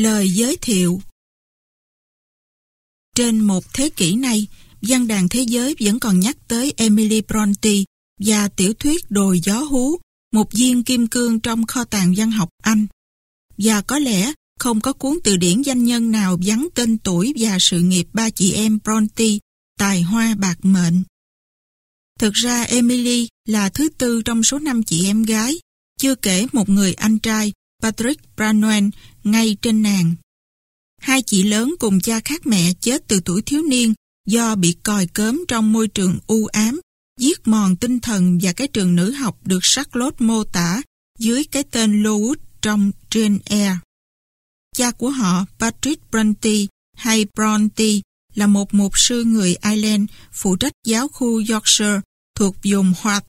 Lời giới thiệu Trên một thế kỷ nay, văn đàn thế giới vẫn còn nhắc tới Emily Bronte và tiểu thuyết Đồi Gió Hú, một viên kim cương trong kho tàng văn học Anh. Và có lẽ không có cuốn từ điển danh nhân nào vắng tên tuổi và sự nghiệp ba chị em Bronte, tài hoa bạc mệnh. Thực ra Emily là thứ tư trong số năm chị em gái, chưa kể một người anh trai, Patrick Branwell, ngay trên nàng. Hai chị lớn cùng cha khác mẹ chết từ tuổi thiếu niên do bị còi cớm trong môi trường u ám, giết mòn tinh thần và cái trường nữ học được Charlotte mô tả dưới cái tên Lowood trong Jane Eyre. Cha của họ, Patrick Bronte hay Bronte, là một mục sư người Ireland phụ trách giáo khu Yorkshire thuộc vùng Hoạt.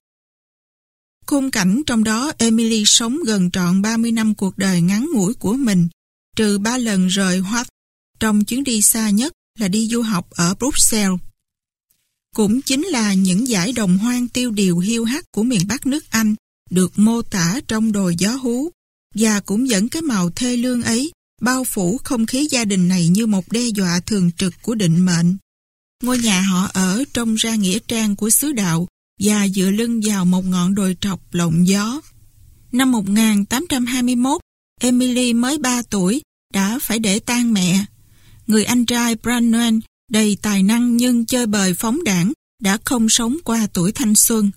Khung cảnh trong đó Emily sống gần trọn 30 năm cuộc đời ngắn ngủi của mình, trừ ba lần rời Hoạt trong chuyến đi xa nhất là đi du học ở Bruxelles. Cũng chính là những giải đồng hoang tiêu điều hiu hắt của miền Bắc nước Anh được mô tả trong đồi gió hú và cũng dẫn cái màu thê lương ấy bao phủ không khí gia đình này như một đe dọa thường trực của định mệnh. Ngôi nhà họ ở trong ra nghĩa trang của xứ đạo và dựa lưng vào một ngọn đồi trọc lộng gió. Năm 1821, Emily mới 3 tuổi đã phải để tang mẹ. Người anh trai Branwen đầy tài năng nhưng chơi bời phóng đảng đã không sống qua tuổi thanh xuân.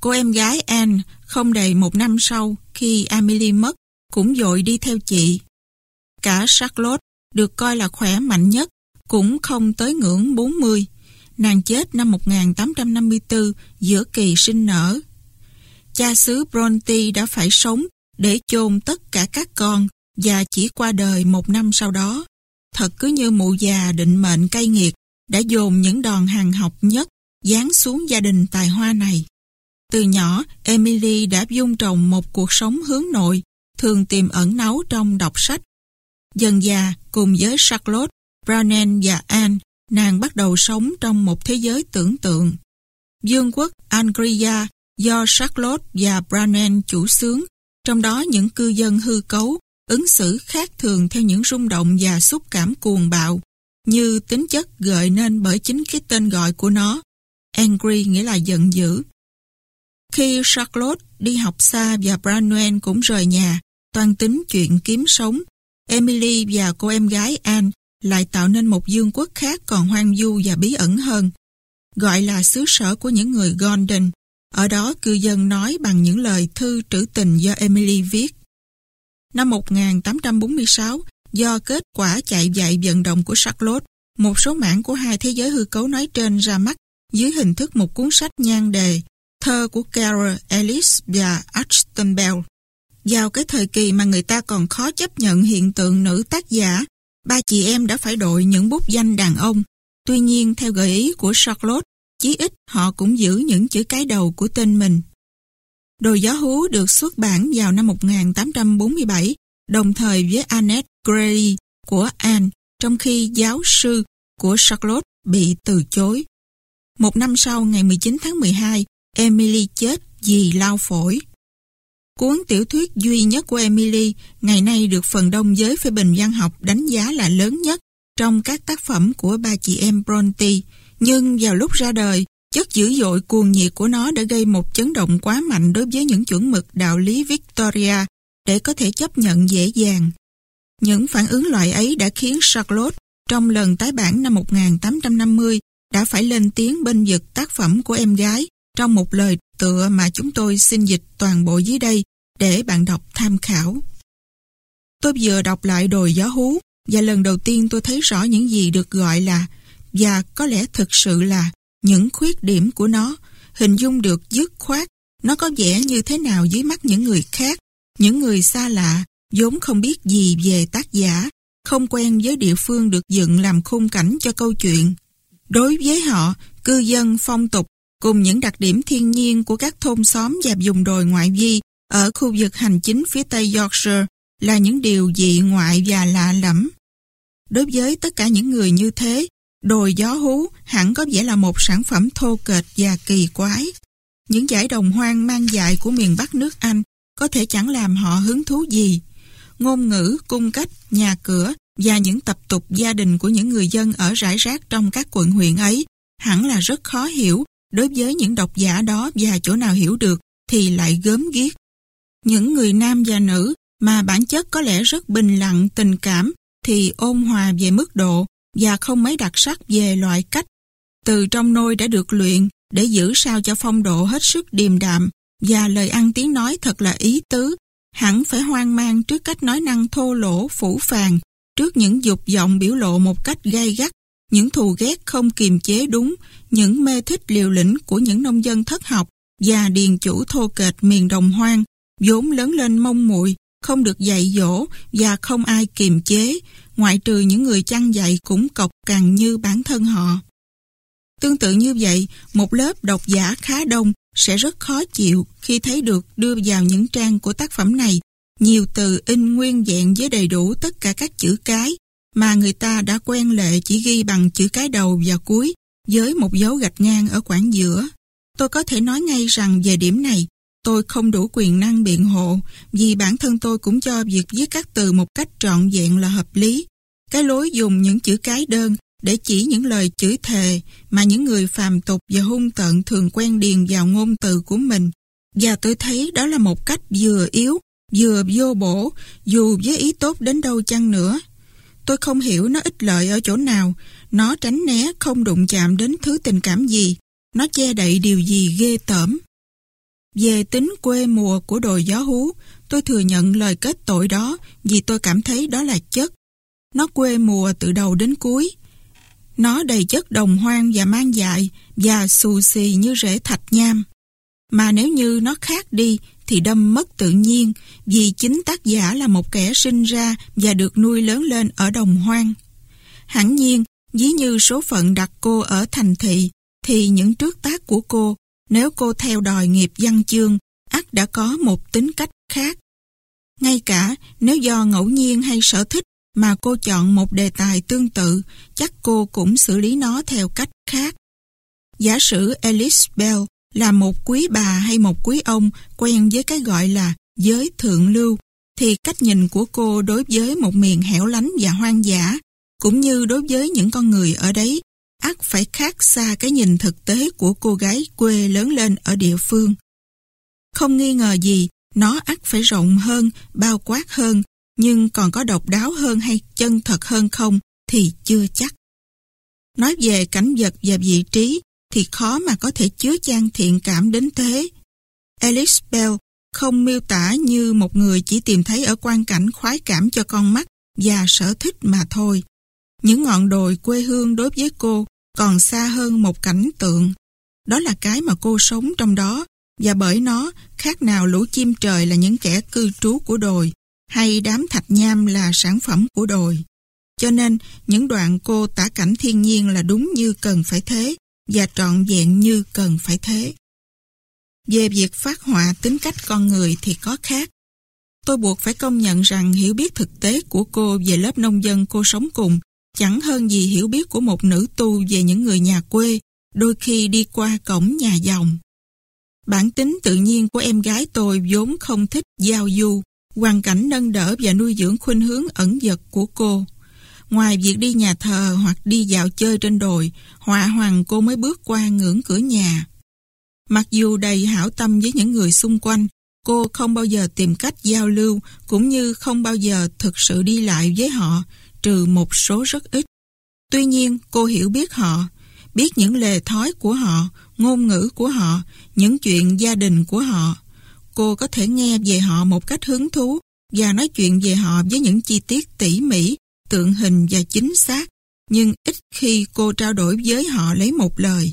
Cô em gái Anne không đầy một năm sau khi Emily mất cũng dội đi theo chị. Cả Charlotte được coi là khỏe mạnh nhất cũng không tới ngưỡng 40. Nàng chết năm 1854 giữa kỳ sinh nở. Cha xứ Bronte đã phải sống để chôn tất cả các con và chỉ qua đời một năm sau đó. Thật cứ như mụ già định mệnh cay nghiệt đã dồn những đòn hàng học nhất dán xuống gia đình tài hoa này. Từ nhỏ, Emily đã dung trồng một cuộc sống hướng nội, thường tìm ẩn náu trong đọc sách. Dần già, cùng với Charlotte, Brownell và Anne, nàng bắt đầu sống trong một thế giới tưởng tượng. Dương quốc Angria do Charlotte và Brownell chủ xướng, trong đó những cư dân hư cấu, ứng xử khác thường theo những rung động và xúc cảm cuồng bạo, như tính chất gợi nên bởi chính cái tên gọi của nó. Angry nghĩa là giận dữ. Khi Charlotte đi học xa và Branwen cũng rời nhà, toàn tính chuyện kiếm sống, Emily và cô em gái Anne lại tạo nên một dương quốc khác còn hoang du và bí ẩn hơn, gọi là xứ sở của những người Golden. Ở đó cư dân nói bằng những lời thư trữ tình do Emily viết. Năm 1846, do kết quả chạy dạy vận động của Charlotte, một số mảng của hai thế giới hư cấu nói trên ra mắt dưới hình thức một cuốn sách nhan đề thơ của Carol Ellis và Ashton Bell. Vào cái thời kỳ mà người ta còn khó chấp nhận hiện tượng nữ tác giả, ba chị em đã phải đội những bút danh đàn ông. Tuy nhiên, theo gợi ý của Charlotte, chí ít họ cũng giữ những chữ cái đầu của tên mình. Đồ gió hú được xuất bản vào năm 1847, đồng thời với Annette Gray của Anne, trong khi giáo sư của Charlotte bị từ chối. Một năm sau, ngày 19 tháng 12, Emily chết vì lao phổi. Cuốn tiểu thuyết duy nhất của Emily ngày nay được phần đông giới phê bình văn học đánh giá là lớn nhất trong các tác phẩm của ba chị em Bronte. Nhưng vào lúc ra đời, chất dữ dội cuồng nhiệt của nó đã gây một chấn động quá mạnh đối với những chuẩn mực đạo lý Victoria để có thể chấp nhận dễ dàng. Những phản ứng loại ấy đã khiến Charlotte trong lần tái bản năm 1850 đã phải lên tiếng bên vực tác phẩm của em gái trong một lời tựa mà chúng tôi xin dịch toàn bộ dưới đây để bạn đọc tham khảo. Tôi vừa đọc lại đồi gió hú, và lần đầu tiên tôi thấy rõ những gì được gọi là, và có lẽ thực sự là những khuyết điểm của nó, hình dung được dứt khoát nó có vẻ như thế nào dưới mắt những người khác, những người xa lạ, vốn không biết gì về tác giả, không quen với địa phương được dựng làm khung cảnh cho câu chuyện đối với họ, cư dân phong tục cùng những đặc điểm thiên nhiên của các thôn xóm và vùng đồi ngoại vi ở khu vực hành chính phía tây Yorkshire là những điều dị ngoại và lạ lẫm. Đối với tất cả những người như thế, đồi gió hú hẳn có vẻ là một sản phẩm thô kệch và kỳ quái. Những giải đồng hoang mang dại của miền Bắc nước Anh có thể chẳng làm họ hứng thú gì. ngôn ngữ, cung cách, nhà cửa và những tập tục gia đình của những người dân ở rải rác trong các quận huyện ấy hẳn là rất khó hiểu đối với những độc giả đó và chỗ nào hiểu được thì lại gớm ghiếc. Những người nam và nữ mà bản chất có lẽ rất bình lặng tình cảm thì ôn hòa về mức độ và không mấy đặc sắc về loại cách. Từ trong nôi đã được luyện để giữ sao cho phong độ hết sức điềm đạm và lời ăn tiếng nói thật là ý tứ, hẳn phải hoang mang trước cách nói năng thô lỗ, phủ phàng, trước những dục vọng biểu lộ một cách gay gắt, những thù ghét không kiềm chế đúng, những mê thích liều lĩnh của những nông dân thất học và điền chủ thô kệch miền đồng hoang, vốn lớn lên mông muội không được dạy dỗ và không ai kiềm chế, ngoại trừ những người chăn dạy cũng cọc càng như bản thân họ. Tương tự như vậy, một lớp độc giả khá đông sẽ rất khó chịu khi thấy được đưa vào những trang của tác phẩm này nhiều từ in nguyên vẹn với đầy đủ tất cả các chữ cái mà người ta đã quen lệ chỉ ghi bằng chữ cái đầu và cuối với một dấu gạch ngang ở khoảng giữa. Tôi có thể nói ngay rằng về điểm này, tôi không đủ quyền năng biện hộ vì bản thân tôi cũng cho việc viết các từ một cách trọn vẹn là hợp lý. Cái lối dùng những chữ cái đơn để chỉ những lời chửi thề mà những người phàm tục và hung tận thường quen điền vào ngôn từ của mình. Và tôi thấy đó là một cách vừa yếu, vừa vô bổ, dù với ý tốt đến đâu chăng nữa. Tôi không hiểu nó ích lợi ở chỗ nào, nó tránh né không đụng chạm đến thứ tình cảm gì, nó che đậy điều gì ghê tởm. Về tính quê mùa của đồi gió hú, tôi thừa nhận lời kết tội đó vì tôi cảm thấy đó là chất. Nó quê mùa từ đầu đến cuối, nó đầy chất đồng hoang và mang dại và xù xì như rễ thạch nham. Mà nếu như nó khác đi thì đâm mất tự nhiên vì chính tác giả là một kẻ sinh ra và được nuôi lớn lên ở đồng hoang. Hẳn nhiên, dí như số phận đặt cô ở thành thị thì những trước tác của cô nếu cô theo đòi nghiệp văn chương ắt đã có một tính cách khác. Ngay cả nếu do ngẫu nhiên hay sở thích mà cô chọn một đề tài tương tự, chắc cô cũng xử lý nó theo cách khác. Giả sử Alice Bell là một quý bà hay một quý ông quen với cái gọi là giới thượng lưu, thì cách nhìn của cô đối với một miền hẻo lánh và hoang dã, cũng như đối với những con người ở đấy, ắt phải khác xa cái nhìn thực tế của cô gái quê lớn lên ở địa phương. Không nghi ngờ gì, nó ắt phải rộng hơn, bao quát hơn nhưng còn có độc đáo hơn hay chân thật hơn không thì chưa chắc. Nói về cảnh vật và vị trí thì khó mà có thể chứa chan thiện cảm đến thế. Alice Bell không miêu tả như một người chỉ tìm thấy ở quan cảnh khoái cảm cho con mắt và sở thích mà thôi. Những ngọn đồi quê hương đối với cô còn xa hơn một cảnh tượng. Đó là cái mà cô sống trong đó và bởi nó khác nào lũ chim trời là những kẻ cư trú của đồi hay đám thạch nham là sản phẩm của đồi. Cho nên, những đoạn cô tả cảnh thiên nhiên là đúng như cần phải thế và trọn vẹn như cần phải thế. Về việc phát họa tính cách con người thì có khác. Tôi buộc phải công nhận rằng hiểu biết thực tế của cô về lớp nông dân cô sống cùng chẳng hơn gì hiểu biết của một nữ tu về những người nhà quê, đôi khi đi qua cổng nhà dòng. Bản tính tự nhiên của em gái tôi vốn không thích giao du, hoàn cảnh nâng đỡ và nuôi dưỡng khuynh hướng ẩn dật của cô. Ngoài việc đi nhà thờ hoặc đi dạo chơi trên đồi, họa hoàng cô mới bước qua ngưỡng cửa nhà. Mặc dù đầy hảo tâm với những người xung quanh, cô không bao giờ tìm cách giao lưu cũng như không bao giờ thực sự đi lại với họ, trừ một số rất ít. Tuy nhiên, cô hiểu biết họ, biết những lề thói của họ, ngôn ngữ của họ, những chuyện gia đình của họ cô có thể nghe về họ một cách hứng thú và nói chuyện về họ với những chi tiết tỉ mỉ, tượng hình và chính xác, nhưng ít khi cô trao đổi với họ lấy một lời.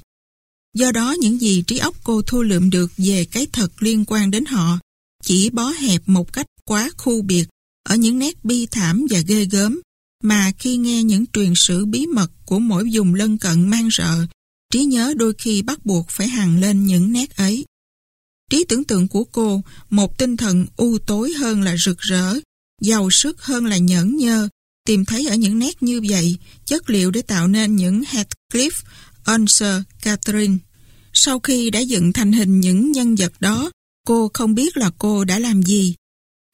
Do đó những gì trí óc cô thu lượm được về cái thật liên quan đến họ chỉ bó hẹp một cách quá khu biệt ở những nét bi thảm và ghê gớm mà khi nghe những truyền sử bí mật của mỗi vùng lân cận mang rợ, trí nhớ đôi khi bắt buộc phải hằng lên những nét ấy. Trí tưởng tượng của cô, một tinh thần u tối hơn là rực rỡ, giàu sức hơn là nhẫn nhơ, tìm thấy ở những nét như vậy chất liệu để tạo nên những Heathcliff, Unser, Catherine. Sau khi đã dựng thành hình những nhân vật đó, cô không biết là cô đã làm gì.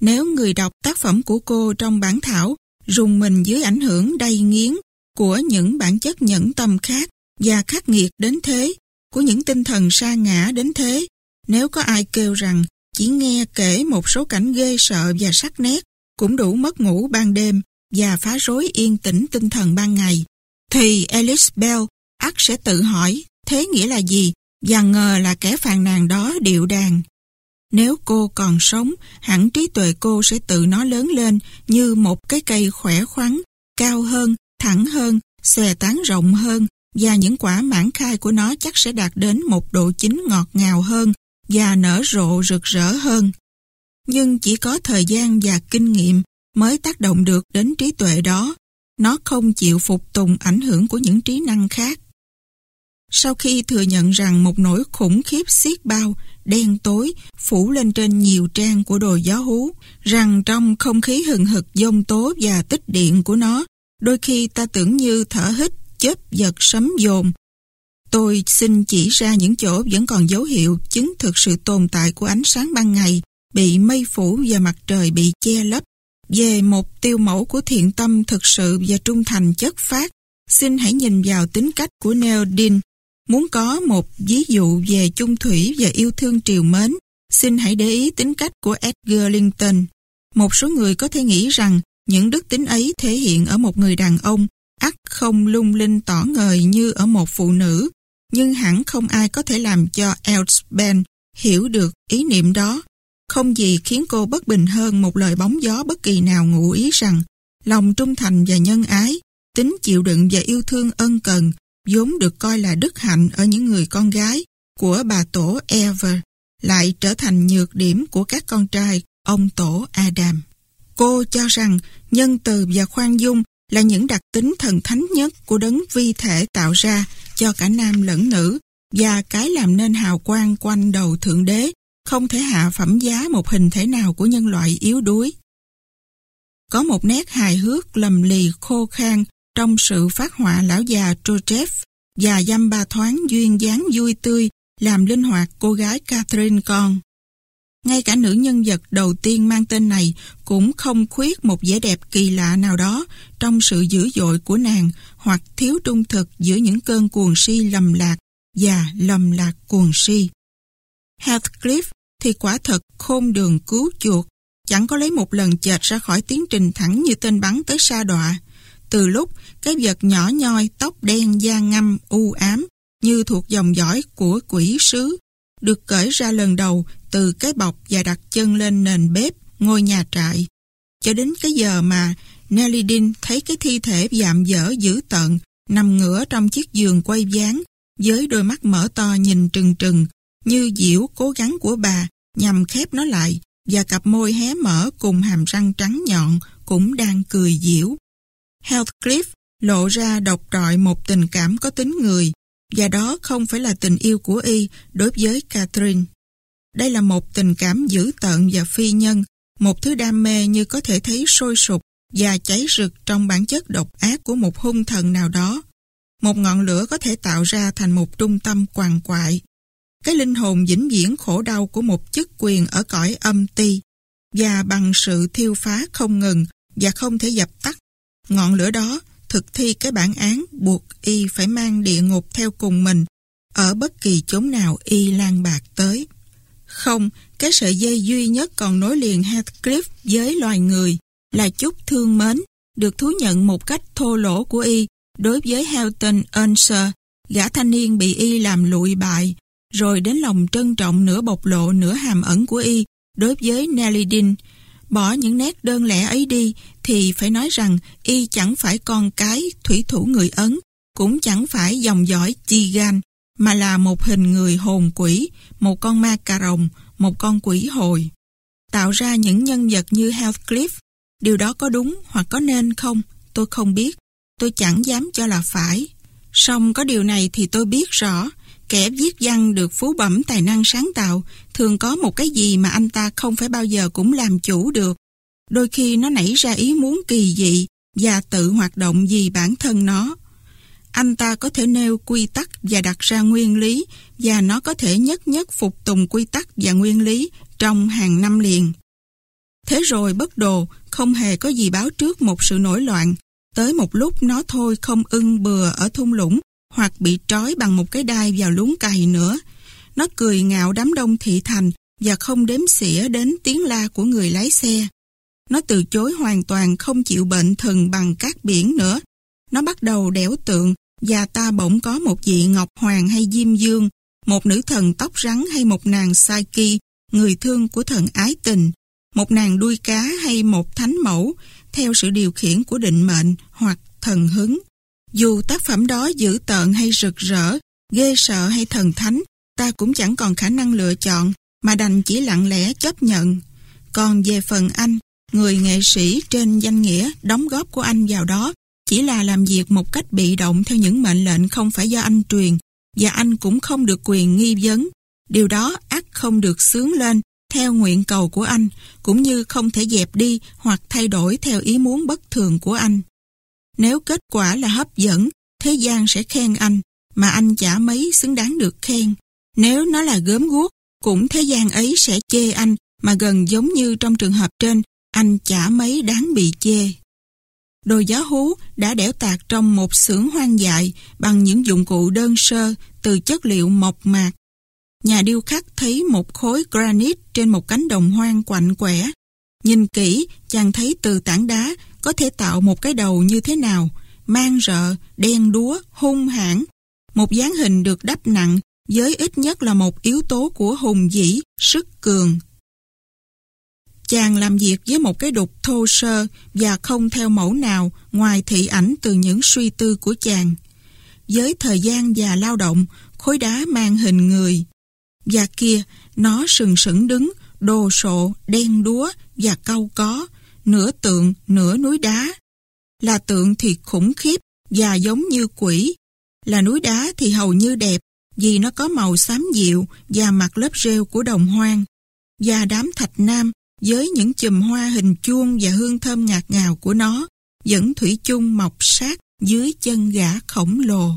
Nếu người đọc tác phẩm của cô trong bản thảo rùng mình dưới ảnh hưởng đầy nghiến của những bản chất nhẫn tâm khác và khắc nghiệt đến thế, của những tinh thần sa ngã đến thế, nếu có ai kêu rằng chỉ nghe kể một số cảnh ghê sợ và sắc nét cũng đủ mất ngủ ban đêm và phá rối yên tĩnh tinh thần ban ngày, thì Alice Bell ắt sẽ tự hỏi thế nghĩa là gì và ngờ là kẻ phàn nàn đó điệu đàn. Nếu cô còn sống, hẳn trí tuệ cô sẽ tự nó lớn lên như một cái cây khỏe khoắn, cao hơn, thẳng hơn, xòe tán rộng hơn và những quả mãn khai của nó chắc sẽ đạt đến một độ chín ngọt ngào hơn và nở rộ rực rỡ hơn. Nhưng chỉ có thời gian và kinh nghiệm mới tác động được đến trí tuệ đó. Nó không chịu phục tùng ảnh hưởng của những trí năng khác. Sau khi thừa nhận rằng một nỗi khủng khiếp xiết bao, đen tối, phủ lên trên nhiều trang của đồ gió hú, rằng trong không khí hừng hực dông tố và tích điện của nó, đôi khi ta tưởng như thở hít, chớp giật sấm dồn. Tôi xin chỉ ra những chỗ vẫn còn dấu hiệu chứng thực sự tồn tại của ánh sáng ban ngày, bị mây phủ và mặt trời bị che lấp. Về một tiêu mẫu của thiện tâm thực sự và trung thành chất phát, xin hãy nhìn vào tính cách của Neil Dean Muốn có một ví dụ về chung thủy và yêu thương triều mến, xin hãy để ý tính cách của Edgar Linton. Một số người có thể nghĩ rằng những đức tính ấy thể hiện ở một người đàn ông, ắt không lung linh tỏ ngời như ở một phụ nữ, nhưng hẳn không ai có thể làm cho Elsben hiểu được ý niệm đó. Không gì khiến cô bất bình hơn một lời bóng gió bất kỳ nào ngụ ý rằng lòng trung thành và nhân ái, tính chịu đựng và yêu thương ân cần vốn được coi là đức hạnh ở những người con gái của bà tổ Ever, lại trở thành nhược điểm của các con trai, ông tổ Adam. Cô cho rằng nhân từ và khoan dung là những đặc tính thần thánh nhất của đấng vi thể tạo ra cho cả nam lẫn nữ và cái làm nên hào quang quanh đầu Thượng Đế, không thể hạ phẩm giá một hình thể nào của nhân loại yếu đuối. Có một nét hài hước lầm lì khô khan trong sự phát họa lão già Trochev và dăm ba thoáng duyên dáng vui tươi làm linh hoạt cô gái Catherine con. Ngay cả nữ nhân vật đầu tiên mang tên này cũng không khuyết một vẻ đẹp kỳ lạ nào đó trong sự dữ dội của nàng hoặc thiếu trung thực giữa những cơn cuồng si lầm lạc và lầm lạc cuồng si. Heathcliff thì quả thật khôn đường cứu chuột, chẳng có lấy một lần chệch ra khỏi tiến trình thẳng như tên bắn tới sa đọa. Từ lúc cái vật nhỏ nhoi, tóc đen, da ngâm, u ám, như thuộc dòng dõi của quỷ sứ, được cởi ra lần đầu từ cái bọc và đặt chân lên nền bếp ngôi nhà trại. Cho đến cái giờ mà Nelly Dean thấy cái thi thể dạm dở dữ tợn nằm ngửa trong chiếc giường quay ván với đôi mắt mở to nhìn trừng trừng như diễu cố gắng của bà nhằm khép nó lại và cặp môi hé mở cùng hàm răng trắng nhọn cũng đang cười diễu. Heathcliff lộ ra độc trọi một tình cảm có tính người và đó không phải là tình yêu của y đối với Catherine. Đây là một tình cảm dữ tợn và phi nhân, một thứ đam mê như có thể thấy sôi sục và cháy rực trong bản chất độc ác của một hung thần nào đó. Một ngọn lửa có thể tạo ra thành một trung tâm quằn quại. Cái linh hồn vĩnh viễn khổ đau của một chức quyền ở cõi âm ti và bằng sự thiêu phá không ngừng và không thể dập tắt. Ngọn lửa đó thực thi cái bản án buộc y phải mang địa ngục theo cùng mình ở bất kỳ chốn nào y lan bạc tới. Không, cái sợi dây duy nhất còn nối liền Heathcliff với loài người là chút thương mến, được thú nhận một cách thô lỗ của y đối với Helton Unser, gã thanh niên bị y làm lụi bại, rồi đến lòng trân trọng nửa bộc lộ nửa hàm ẩn của y đối với Nelly Dean, Bỏ những nét đơn lẻ ấy đi thì phải nói rằng y chẳng phải con cái thủy thủ người Ấn, cũng chẳng phải dòng dõi chi gan, mà là một hình người hồn quỷ, một con ma cà rồng, một con quỷ hồi. Tạo ra những nhân vật như Heathcliff, điều đó có đúng hoặc có nên không, tôi không biết, tôi chẳng dám cho là phải. Song có điều này thì tôi biết rõ, Kẻ viết văn được phú bẩm tài năng sáng tạo thường có một cái gì mà anh ta không phải bao giờ cũng làm chủ được. Đôi khi nó nảy ra ý muốn kỳ dị và tự hoạt động vì bản thân nó. Anh ta có thể nêu quy tắc và đặt ra nguyên lý và nó có thể nhất nhất phục tùng quy tắc và nguyên lý trong hàng năm liền. Thế rồi bất đồ, không hề có gì báo trước một sự nổi loạn. Tới một lúc nó thôi không ưng bừa ở thung lũng hoặc bị trói bằng một cái đai vào luống cày nữa. Nó cười ngạo đám đông thị thành và không đếm xỉa đến tiếng la của người lái xe. Nó từ chối hoàn toàn không chịu bệnh thần bằng các biển nữa. Nó bắt đầu đẻo tượng và ta bỗng có một vị ngọc hoàng hay diêm dương, một nữ thần tóc rắn hay một nàng Psyche, người thương của thần ái tình, một nàng đuôi cá hay một thánh mẫu, theo sự điều khiển của định mệnh hoặc thần hứng. Dù tác phẩm đó dữ tợn hay rực rỡ, ghê sợ hay thần thánh, ta cũng chẳng còn khả năng lựa chọn, mà đành chỉ lặng lẽ chấp nhận. Còn về phần anh, người nghệ sĩ trên danh nghĩa đóng góp của anh vào đó chỉ là làm việc một cách bị động theo những mệnh lệnh không phải do anh truyền và anh cũng không được quyền nghi vấn. Điều đó ắt không được sướng lên theo nguyện cầu của anh cũng như không thể dẹp đi hoặc thay đổi theo ý muốn bất thường của anh. Nếu kết quả là hấp dẫn, thế gian sẽ khen anh mà anh chả mấy xứng đáng được khen. Nếu nó là gớm guốc, cũng thế gian ấy sẽ chê anh mà gần giống như trong trường hợp trên, anh chả mấy đáng bị chê. Đồ giá hú đã đẽo tạc trong một xưởng hoang dại bằng những dụng cụ đơn sơ từ chất liệu mộc mạc. Nhà điêu khắc thấy một khối granite trên một cánh đồng hoang quạnh quẻ. Nhìn kỹ, chàng thấy từ tảng đá có thể tạo một cái đầu như thế nào, mang rợ, đen đúa, hung hãn. Một dáng hình được đắp nặng với ít nhất là một yếu tố của hùng dĩ, sức cường. Chàng làm việc với một cái đục thô sơ và không theo mẫu nào ngoài thị ảnh từ những suy tư của chàng. Với thời gian và lao động, khối đá mang hình người. Và kia, nó sừng sững đứng, đồ sộ, đen đúa và cau có, nửa tượng, nửa núi đá. Là tượng thì khủng khiếp và giống như quỷ. Là núi đá thì hầu như đẹp vì nó có màu xám dịu và mặt lớp rêu của đồng hoang. Và đám thạch nam với những chùm hoa hình chuông và hương thơm ngạt ngào của nó vẫn thủy chung mọc sát dưới chân gã khổng lồ.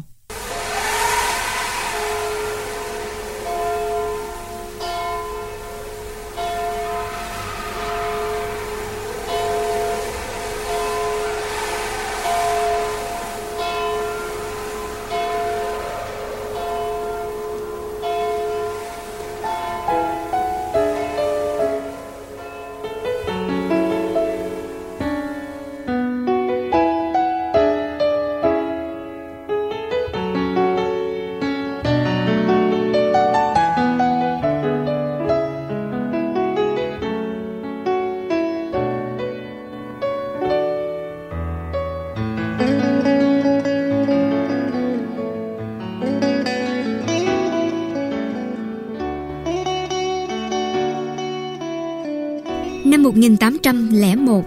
1801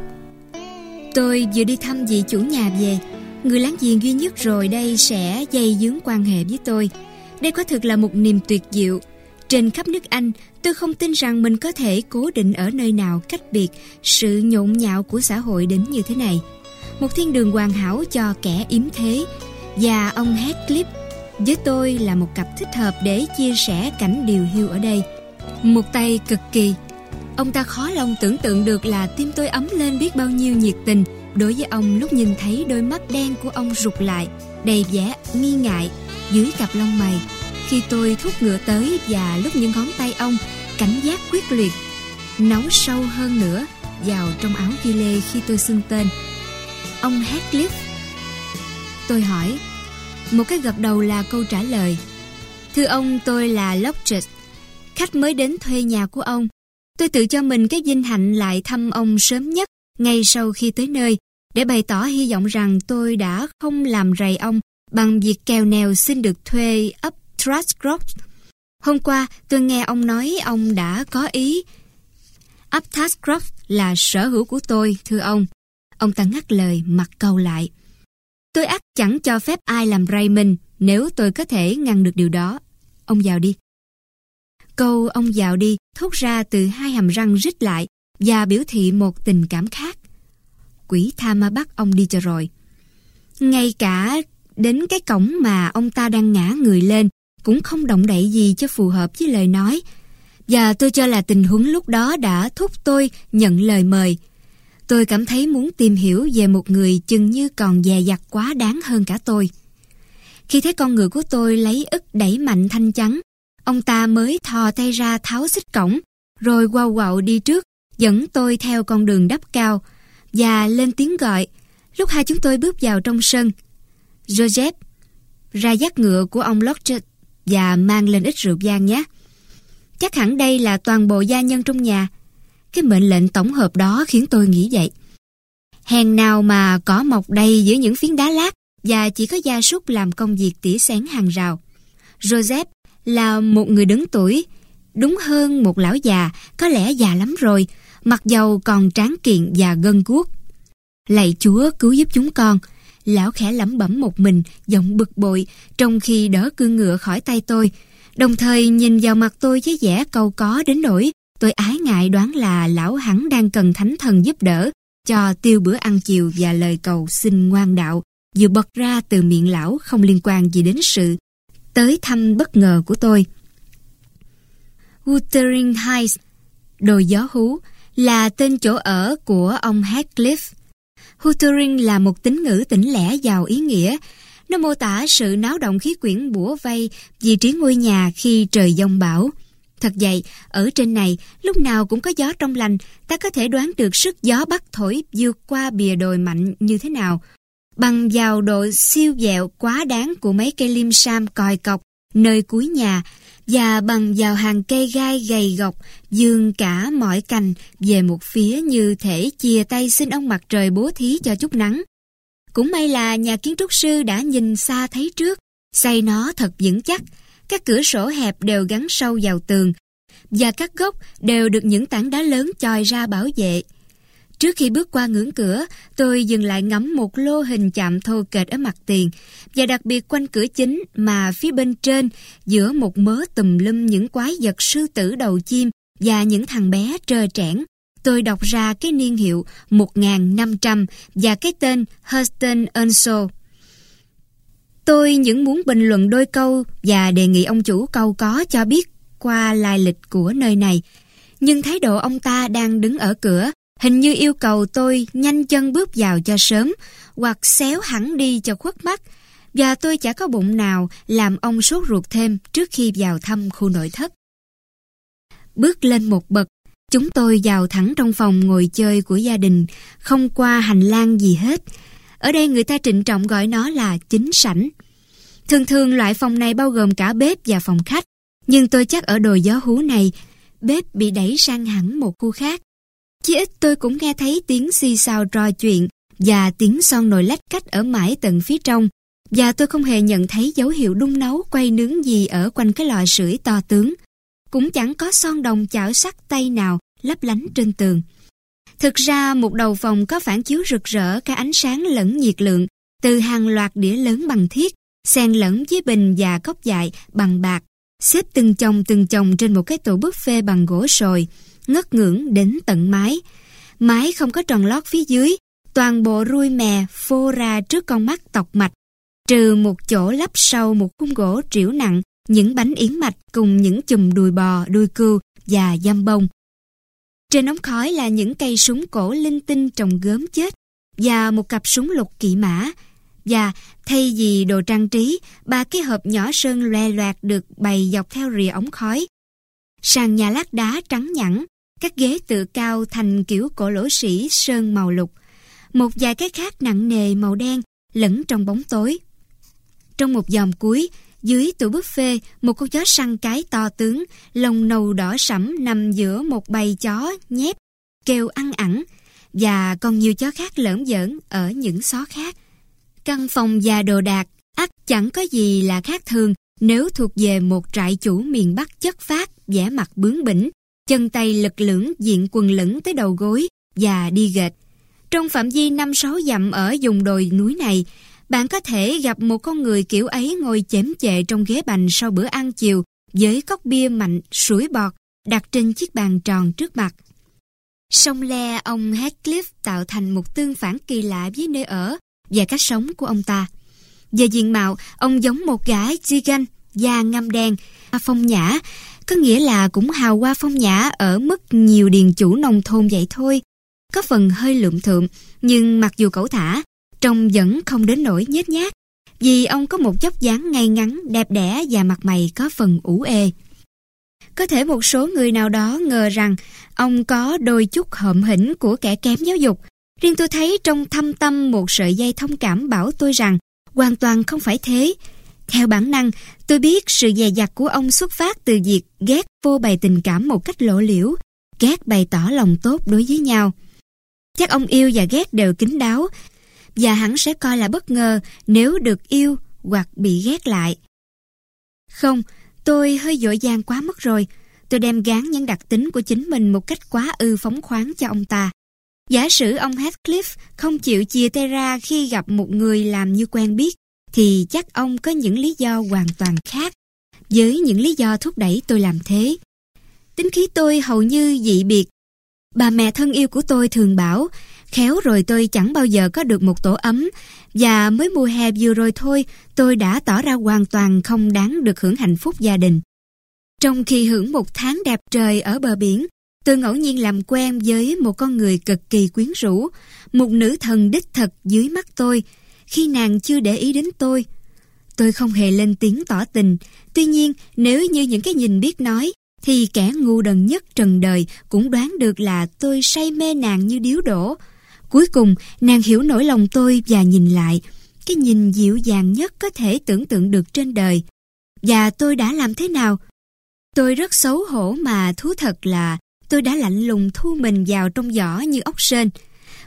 Tôi vừa đi thăm vị chủ nhà về. Người láng giềng duy nhất rồi đây sẽ dây dướng quan hệ với tôi. Đây quả thực là một niềm tuyệt diệu. Trên khắp nước Anh, Tôi không tin rằng mình có thể cố định ở nơi nào cách biệt Sự nhộn nhạo của xã hội đến như thế này. Một thiên đường hoàn hảo cho kẻ yếm thế. Và ông Clip với tôi là một cặp thích hợp để chia sẻ cảnh điều hưu ở đây. Một tay cực kỳ. Ông ta khó lòng tưởng tượng được là tim tôi ấm lên biết bao nhiêu nhiệt tình đối với ông lúc nhìn thấy đôi mắt đen của ông rụt lại, đầy vẻ nghi ngại dưới cặp lông mày. Khi tôi thúc ngựa tới và lúc những ngón tay ông cảnh giác quyết liệt, nấu sâu hơn nữa vào trong áo ghi lê khi tôi xưng tên. Ông Heathcliff. Tôi hỏi, một cái gật đầu là câu trả lời. Thưa ông, tôi là Lockridge khách mới đến thuê nhà của ông Tôi tự cho mình cái vinh hạnh lại thăm ông sớm nhất ngay sau khi tới nơi để bày tỏ hy vọng rằng tôi đã không làm rầy ông bằng việc kèo nèo xin được thuê ấp Trashcroft. Hôm qua tôi nghe ông nói ông đã có ý ấp Trashcroft là sở hữu của tôi, thưa ông. Ông ta ngắt lời mặt câu lại. Tôi ắt chẳng cho phép ai làm rầy mình nếu tôi có thể ngăn được điều đó. Ông vào đi. Câu ông vào đi thốt ra từ hai hàm răng rít lại và biểu thị một tình cảm khác. Quỷ tha ma bắt ông đi cho rồi. Ngay cả đến cái cổng mà ông ta đang ngã người lên cũng không động đậy gì cho phù hợp với lời nói. Và tôi cho là tình huống lúc đó đã thúc tôi nhận lời mời. Tôi cảm thấy muốn tìm hiểu về một người chừng như còn dè dặt quá đáng hơn cả tôi. Khi thấy con người của tôi lấy ức đẩy mạnh thanh trắng, ông ta mới thò tay ra tháo xích cổng, rồi quao quạo đi trước, dẫn tôi theo con đường đắp cao, và lên tiếng gọi. Lúc hai chúng tôi bước vào trong sân, Joseph ra dắt ngựa của ông Lodge và mang lên ít rượu vang nhé. Chắc hẳn đây là toàn bộ gia nhân trong nhà. Cái mệnh lệnh tổng hợp đó khiến tôi nghĩ vậy. Hèn nào mà có mọc đầy giữa những phiến đá lát và chỉ có gia súc làm công việc tỉa xén hàng rào. Joseph là một người đứng tuổi, đúng hơn một lão già, có lẽ già lắm rồi, mặc dầu còn tráng kiện và gân guốc. Lạy Chúa cứu giúp chúng con. Lão khẽ lẩm bẩm một mình, giọng bực bội, trong khi đỡ cương ngựa khỏi tay tôi. Đồng thời nhìn vào mặt tôi với vẻ cầu có đến nỗi tôi ái ngại đoán là lão hẳn đang cần thánh thần giúp đỡ cho tiêu bữa ăn chiều và lời cầu xin ngoan đạo vừa bật ra từ miệng lão không liên quan gì đến sự tới thăm bất ngờ của tôi. Wuthering Heights, đồi gió hú, là tên chỗ ở của ông Heathcliff. Wuthering là một tính ngữ tỉnh lẻ giàu ý nghĩa. Nó mô tả sự náo động khí quyển bủa vây vị trí ngôi nhà khi trời giông bão. Thật vậy, ở trên này, lúc nào cũng có gió trong lành, ta có thể đoán được sức gió bắt thổi vượt qua bìa đồi mạnh như thế nào. Bằng vào độ siêu dẹo quá đáng của mấy cây lim sam còi cọc nơi cuối nhà, và bằng vào hàng cây gai gầy gọc dương cả mọi cành về một phía như thể chia tay xin ông mặt trời bố thí cho chút nắng. Cũng may là nhà kiến trúc sư đã nhìn xa thấy trước, xây nó thật vững chắc, các cửa sổ hẹp đều gắn sâu vào tường và các gốc đều được những tảng đá lớn chòi ra bảo vệ. Trước khi bước qua ngưỡng cửa, tôi dừng lại ngắm một lô hình chạm thô kệch ở mặt tiền và đặc biệt quanh cửa chính mà phía bên trên giữa một mớ tùm lum những quái vật sư tử đầu chim và những thằng bé trơ trẽn. Tôi đọc ra cái niên hiệu 1500 và cái tên Hurston Earnshaw. Tôi những muốn bình luận đôi câu và đề nghị ông chủ câu có cho biết qua lai lịch của nơi này. Nhưng thái độ ông ta đang đứng ở cửa Hình như yêu cầu tôi nhanh chân bước vào cho sớm, hoặc xéo hẳn đi cho khuất mắt, và tôi chả có bụng nào làm ông sốt ruột thêm trước khi vào thăm khu nội thất. Bước lên một bậc, chúng tôi vào thẳng trong phòng ngồi chơi của gia đình, không qua hành lang gì hết. Ở đây người ta trịnh trọng gọi nó là chính sảnh. Thường thường loại phòng này bao gồm cả bếp và phòng khách, nhưng tôi chắc ở đồi gió hú này, bếp bị đẩy sang hẳn một khu khác chỉ ít tôi cũng nghe thấy tiếng xì xào trò chuyện và tiếng son nồi lách cách ở mãi tận phía trong và tôi không hề nhận thấy dấu hiệu đun nấu quay nướng gì ở quanh cái lò sưởi to tướng. Cũng chẳng có son đồng chảo sắt tay nào lấp lánh trên tường. Thực ra một đầu phòng có phản chiếu rực rỡ cả ánh sáng lẫn nhiệt lượng từ hàng loạt đĩa lớn bằng thiết, xen lẫn với bình và cốc dại bằng bạc, xếp từng chồng từng chồng trên một cái tủ buffet bằng gỗ sồi ngất ngưỡng đến tận mái. Mái không có tròn lót phía dưới, toàn bộ ruôi mè phô ra trước con mắt tọc mạch, trừ một chỗ lắp sau một khung gỗ triểu nặng, những bánh yến mạch cùng những chùm đùi bò, đuôi cừu và dăm bông. Trên ống khói là những cây súng cổ linh tinh trồng gớm chết và một cặp súng lục kỵ mã. Và thay vì đồ trang trí, ba cái hộp nhỏ sơn loe loạt được bày dọc theo rìa ống khói. Sàn nhà lát đá trắng nhẵn, các ghế tự cao thành kiểu cổ lỗ sĩ sơn màu lục. Một vài cái khác nặng nề màu đen lẫn trong bóng tối. Trong một dòm cuối, dưới tủ buffet, một con chó săn cái to tướng, lông nâu đỏ sẫm nằm giữa một bầy chó nhép, kêu ăn ẳng, và còn nhiều chó khác lởm giỡn ở những xó khác. Căn phòng và đồ đạc, ắt chẳng có gì là khác thường nếu thuộc về một trại chủ miền Bắc chất phát, vẻ mặt bướng bỉnh, chân tay lực lưỡng diện quần lửng tới đầu gối và đi gệt. Trong phạm vi 5-6 dặm ở vùng đồi núi này, bạn có thể gặp một con người kiểu ấy ngồi chém chệ trong ghế bành sau bữa ăn chiều với cốc bia mạnh, sủi bọt đặt trên chiếc bàn tròn trước mặt. Sông Le ông Heathcliff tạo thành một tương phản kỳ lạ với nơi ở và cách sống của ông ta. Về diện mạo, ông giống một gã Gigan, da ngăm đen, phong nhã, có nghĩa là cũng hào hoa phong nhã ở mức nhiều điền chủ nông thôn vậy thôi. Có phần hơi lượm thượm, nhưng mặc dù cẩu thả, trông vẫn không đến nỗi nhếch nhác, vì ông có một chốc dáng ngay ngắn, đẹp đẽ và mặt mày có phần ủ ê. Có thể một số người nào đó ngờ rằng ông có đôi chút hợm hĩnh của kẻ kém giáo dục. Riêng tôi thấy trong thâm tâm một sợi dây thông cảm bảo tôi rằng hoàn toàn không phải thế. Theo bản năng, tôi biết sự dè dặt của ông xuất phát từ việc ghét vô bày tình cảm một cách lộ liễu, ghét bày tỏ lòng tốt đối với nhau. Chắc ông yêu và ghét đều kín đáo, và hẳn sẽ coi là bất ngờ nếu được yêu hoặc bị ghét lại. Không, tôi hơi dội dàng quá mất rồi. Tôi đem gán những đặc tính của chính mình một cách quá ư phóng khoáng cho ông ta. Giả sử ông Heathcliff không chịu chia tay ra khi gặp một người làm như quen biết, thì chắc ông có những lý do hoàn toàn khác với những lý do thúc đẩy tôi làm thế. Tính khí tôi hầu như dị biệt. Bà mẹ thân yêu của tôi thường bảo, khéo rồi tôi chẳng bao giờ có được một tổ ấm, và mới mùa hè vừa rồi thôi, tôi đã tỏ ra hoàn toàn không đáng được hưởng hạnh phúc gia đình. Trong khi hưởng một tháng đẹp trời ở bờ biển, tôi ngẫu nhiên làm quen với một con người cực kỳ quyến rũ, một nữ thần đích thực dưới mắt tôi, khi nàng chưa để ý đến tôi. Tôi không hề lên tiếng tỏ tình, tuy nhiên nếu như những cái nhìn biết nói, thì kẻ ngu đần nhất trần đời cũng đoán được là tôi say mê nàng như điếu đổ. Cuối cùng, nàng hiểu nỗi lòng tôi và nhìn lại, cái nhìn dịu dàng nhất có thể tưởng tượng được trên đời. Và tôi đã làm thế nào? Tôi rất xấu hổ mà thú thật là tôi đã lạnh lùng thu mình vào trong giỏ như ốc sên.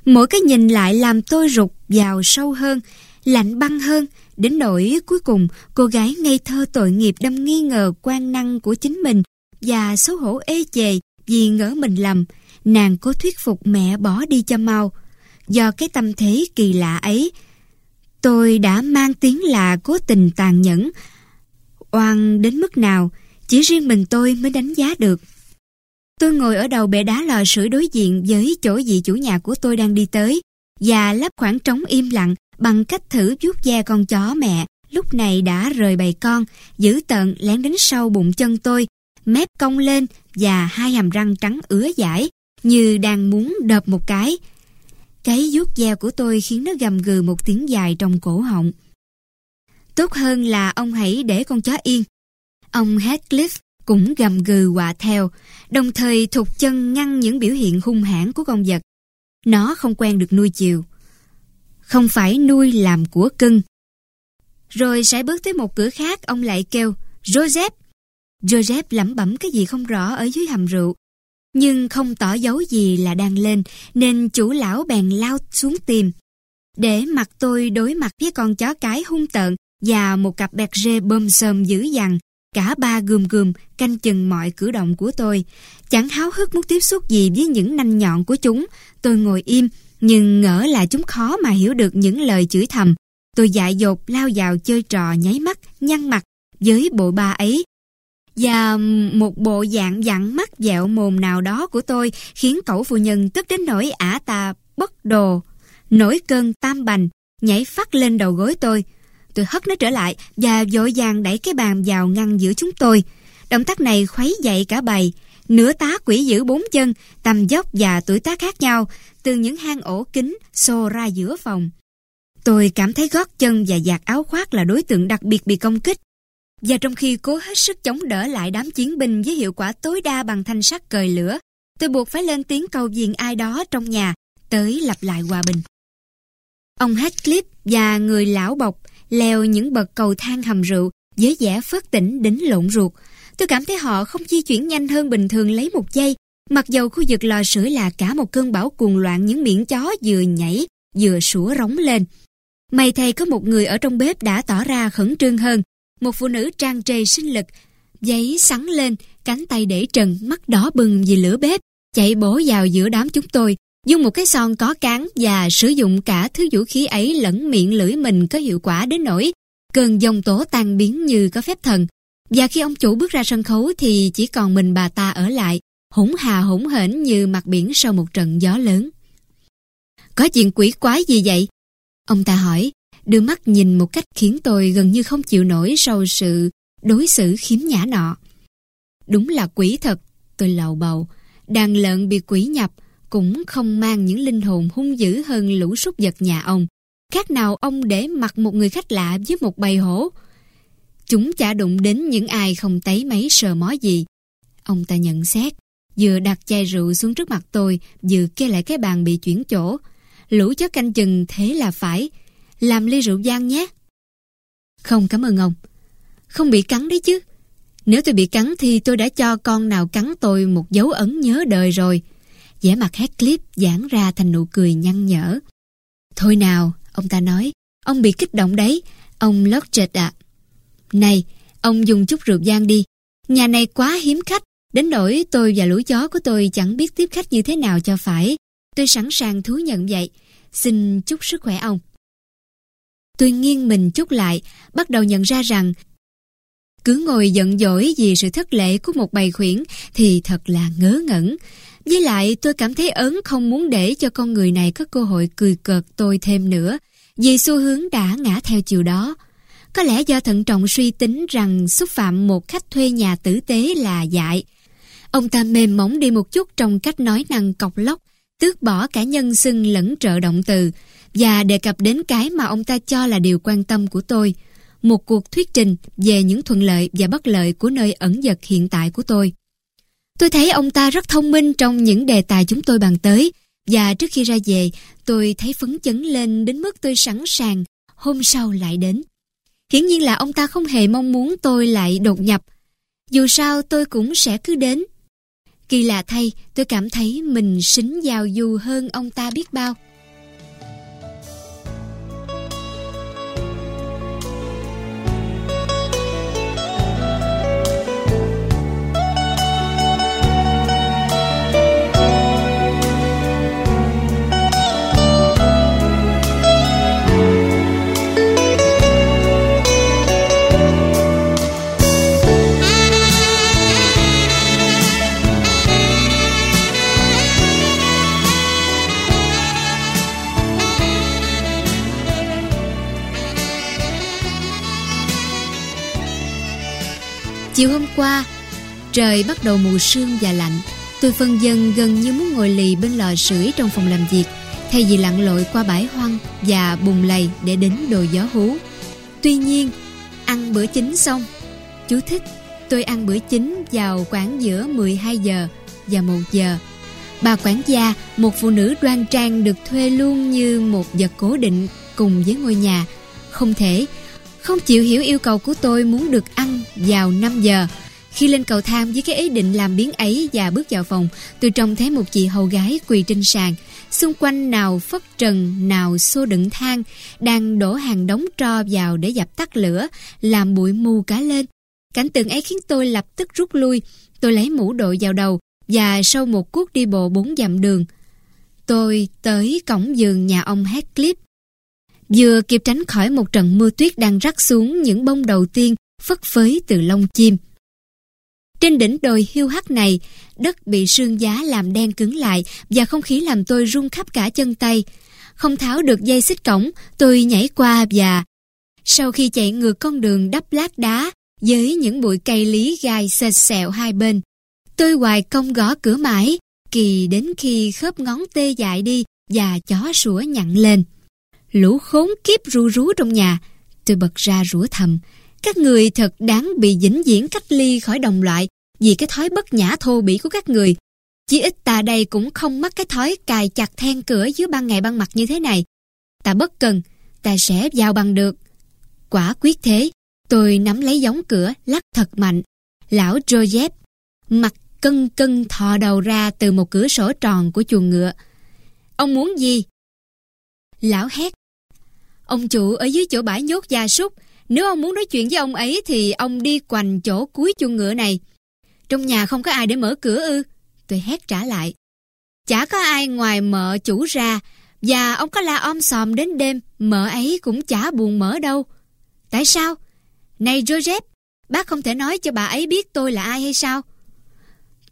Mỗi cái nhìn lại làm tôi rụt vào sâu hơn, lạnh băng hơn, đến nỗi cuối cùng cô gái ngây thơ tội nghiệp đâm nghi ngờ quan năng của chính mình và xấu hổ ê chề vì ngỡ mình lầm. Nàng cố thuyết phục mẹ bỏ đi cho mau. Do cái tâm thế kỳ lạ ấy, tôi đã mang tiếng là cố tình tàn nhẫn. Oan đến mức nào, chỉ riêng mình tôi mới đánh giá được. Tôi ngồi ở đầu bệ đá lò sưởi đối diện với chỗ vị chủ nhà của tôi đang đi tới và lấp khoảng trống im lặng bằng cách thử vuốt ve con chó mẹ lúc này đã rời bầy con, giữ tận lén đến sau bụng chân tôi, mép cong lên và hai hàm răng trắng ứa dãi như đang muốn đập một cái. Cái vuốt ve của tôi khiến nó gầm gừ một tiếng dài trong cổ họng. Tốt hơn là ông hãy để con chó yên. Ông Heathcliff cũng gầm gừ quạ theo, đồng thời thụt chân ngăn những biểu hiện hung hãn của con vật. Nó không quen được nuôi chiều. Không phải nuôi làm của cưng. Rồi sẽ bước tới một cửa khác, ông lại kêu, Joseph. Joseph lẩm bẩm cái gì không rõ ở dưới hầm rượu. Nhưng không tỏ dấu gì là đang lên, nên chủ lão bèn lao xuống tìm. Để mặt tôi đối mặt với con chó cái hung tợn và một cặp bẹt rê bơm sơm dữ dằn Cả ba gườm gườm canh chừng mọi cử động của tôi. Chẳng háo hức muốn tiếp xúc gì với những nanh nhọn của chúng. Tôi ngồi im, nhưng ngỡ là chúng khó mà hiểu được những lời chửi thầm. Tôi dại dột lao vào chơi trò nháy mắt, nhăn mặt với bộ ba ấy. Và một bộ dạng dặn mắt dẹo mồm nào đó của tôi khiến cậu phụ nhân tức đến nỗi ả ta bất đồ. Nổi cơn tam bành, nhảy phát lên đầu gối tôi. Tôi hất nó trở lại và vội vàng đẩy cái bàn vào ngăn giữa chúng tôi. Động tác này khuấy dậy cả bầy. Nửa tá quỷ giữ bốn chân, tầm dốc và tuổi tác khác nhau, từ những hang ổ kính xô ra giữa phòng. Tôi cảm thấy gót chân và giặt áo khoác là đối tượng đặc biệt bị công kích. Và trong khi cố hết sức chống đỡ lại đám chiến binh với hiệu quả tối đa bằng thanh sắt cời lửa, tôi buộc phải lên tiếng cầu viện ai đó trong nhà tới lập lại hòa bình. Ông Heathcliff và người lão bọc leo những bậc cầu thang hầm rượu với vẻ phớt tỉnh đến lộn ruột. Tôi cảm thấy họ không di chuyển nhanh hơn bình thường lấy một giây, mặc dầu khu vực lò sưởi là cả một cơn bão cuồng loạn những miệng chó vừa nhảy, vừa sủa rống lên. May thay có một người ở trong bếp đã tỏ ra khẩn trương hơn, một phụ nữ trang trề sinh lực, giấy sắn lên, cánh tay để trần, mắt đỏ bừng vì lửa bếp, chạy bổ vào giữa đám chúng tôi, Dùng một cái son có cán và sử dụng cả thứ vũ khí ấy lẫn miệng lưỡi mình có hiệu quả đến nỗi cơn dòng tố tan biến như có phép thần. Và khi ông chủ bước ra sân khấu thì chỉ còn mình bà ta ở lại, hỗn hà hỗn hển như mặt biển sau một trận gió lớn. Có chuyện quỷ quái gì vậy? Ông ta hỏi, đưa mắt nhìn một cách khiến tôi gần như không chịu nổi sau sự đối xử khiếm nhã nọ. Đúng là quỷ thật, tôi lầu bầu. Đàn lợn bị quỷ nhập cũng không mang những linh hồn hung dữ hơn lũ súc vật nhà ông. Khác nào ông để mặc một người khách lạ với một bầy hổ. Chúng chả đụng đến những ai không thấy mấy sờ mó gì. Ông ta nhận xét, vừa đặt chai rượu xuống trước mặt tôi, vừa kê lại cái bàn bị chuyển chỗ. Lũ chó canh chừng thế là phải. Làm ly rượu giang nhé. Không cảm ơn ông. Không bị cắn đấy chứ. Nếu tôi bị cắn thì tôi đã cho con nào cắn tôi một dấu ấn nhớ đời rồi vẻ mặt Heathcliff giãn ra thành nụ cười nhăn nhở. Thôi nào, ông ta nói, ông bị kích động đấy, ông Lockjet ạ. Này, ông dùng chút rượu gian đi. Nhà này quá hiếm khách, đến nỗi tôi và lũ chó của tôi chẳng biết tiếp khách như thế nào cho phải. Tôi sẵn sàng thú nhận vậy. Xin chúc sức khỏe ông. Tôi nghiêng mình chút lại, bắt đầu nhận ra rằng cứ ngồi giận dỗi vì sự thất lễ của một bầy khuyển thì thật là ngớ ngẩn. Với lại tôi cảm thấy ớn không muốn để cho con người này có cơ hội cười cợt tôi thêm nữa, vì xu hướng đã ngã theo chiều đó. Có lẽ do thận trọng suy tính rằng xúc phạm một khách thuê nhà tử tế là dại. Ông ta mềm mỏng đi một chút trong cách nói năng cọc lóc, tước bỏ cả nhân xưng lẫn trợ động từ, và đề cập đến cái mà ông ta cho là điều quan tâm của tôi, một cuộc thuyết trình về những thuận lợi và bất lợi của nơi ẩn dật hiện tại của tôi. Tôi thấy ông ta rất thông minh trong những đề tài chúng tôi bàn tới, và trước khi ra về, tôi thấy phấn chấn lên đến mức tôi sẵn sàng hôm sau lại đến. Hiển nhiên là ông ta không hề mong muốn tôi lại đột nhập. Dù sao tôi cũng sẽ cứ đến. Kỳ lạ thay, tôi cảm thấy mình xính giàu dù hơn ông ta biết bao. Chiều hôm qua, trời bắt đầu mù sương và lạnh. Tôi phân dân gần như muốn ngồi lì bên lò sưởi trong phòng làm việc, thay vì lặn lội qua bãi hoang và bùng lầy để đến đồ gió hú. Tuy nhiên, ăn bữa chính xong. Chú thích, tôi ăn bữa chính vào khoảng giữa 12 giờ và 1 giờ. Bà quản gia, một phụ nữ đoan trang được thuê luôn như một vật cố định cùng với ngôi nhà. Không thể, không chịu hiểu yêu cầu của tôi muốn được ăn vào 5 giờ. Khi lên cầu thang với cái ý định làm biến ấy và bước vào phòng, tôi trông thấy một chị hầu gái quỳ trên sàn. Xung quanh nào phất trần, nào xô đựng than, đang đổ hàng đống tro vào để dập tắt lửa, làm bụi mù cả lên. Cảnh tượng ấy khiến tôi lập tức rút lui. Tôi lấy mũ đội vào đầu và sau một cuốc đi bộ bốn dặm đường, tôi tới cổng giường nhà ông Clip vừa kịp tránh khỏi một trận mưa tuyết đang rắc xuống những bông đầu tiên phất phới từ lông chim. Trên đỉnh đồi hiu hắt này, đất bị sương giá làm đen cứng lại và không khí làm tôi run khắp cả chân tay. Không tháo được dây xích cổng, tôi nhảy qua và... Sau khi chạy ngược con đường đắp lát đá với những bụi cây lý gai sệt sẹo hai bên, tôi hoài công gõ cửa mãi, kỳ đến khi khớp ngón tê dại đi và chó sủa nhặn lên. Lũ khốn kiếp ru rú trong nhà. Tôi bật ra rủa thầm. Các người thật đáng bị vĩnh viễn cách ly khỏi đồng loại vì cái thói bất nhã thô bỉ của các người. Chỉ ít ta đây cũng không mắc cái thói cài chặt then cửa dưới ban ngày ban mặt như thế này. Ta bất cần, ta sẽ vào bằng được. Quả quyết thế, tôi nắm lấy giống cửa, lắc thật mạnh. Lão Joseph, mặt cân cân thò đầu ra từ một cửa sổ tròn của chuồng ngựa. Ông muốn gì? Lão hét Ông chủ ở dưới chỗ bãi nhốt gia súc. Nếu ông muốn nói chuyện với ông ấy thì ông đi quanh chỗ cuối chuông ngựa này. Trong nhà không có ai để mở cửa ư. Tôi hét trả lại. Chả có ai ngoài mợ chủ ra. Và ông có la om sòm đến đêm, mợ ấy cũng chả buồn mở đâu. Tại sao? Này Joseph, bác không thể nói cho bà ấy biết tôi là ai hay sao?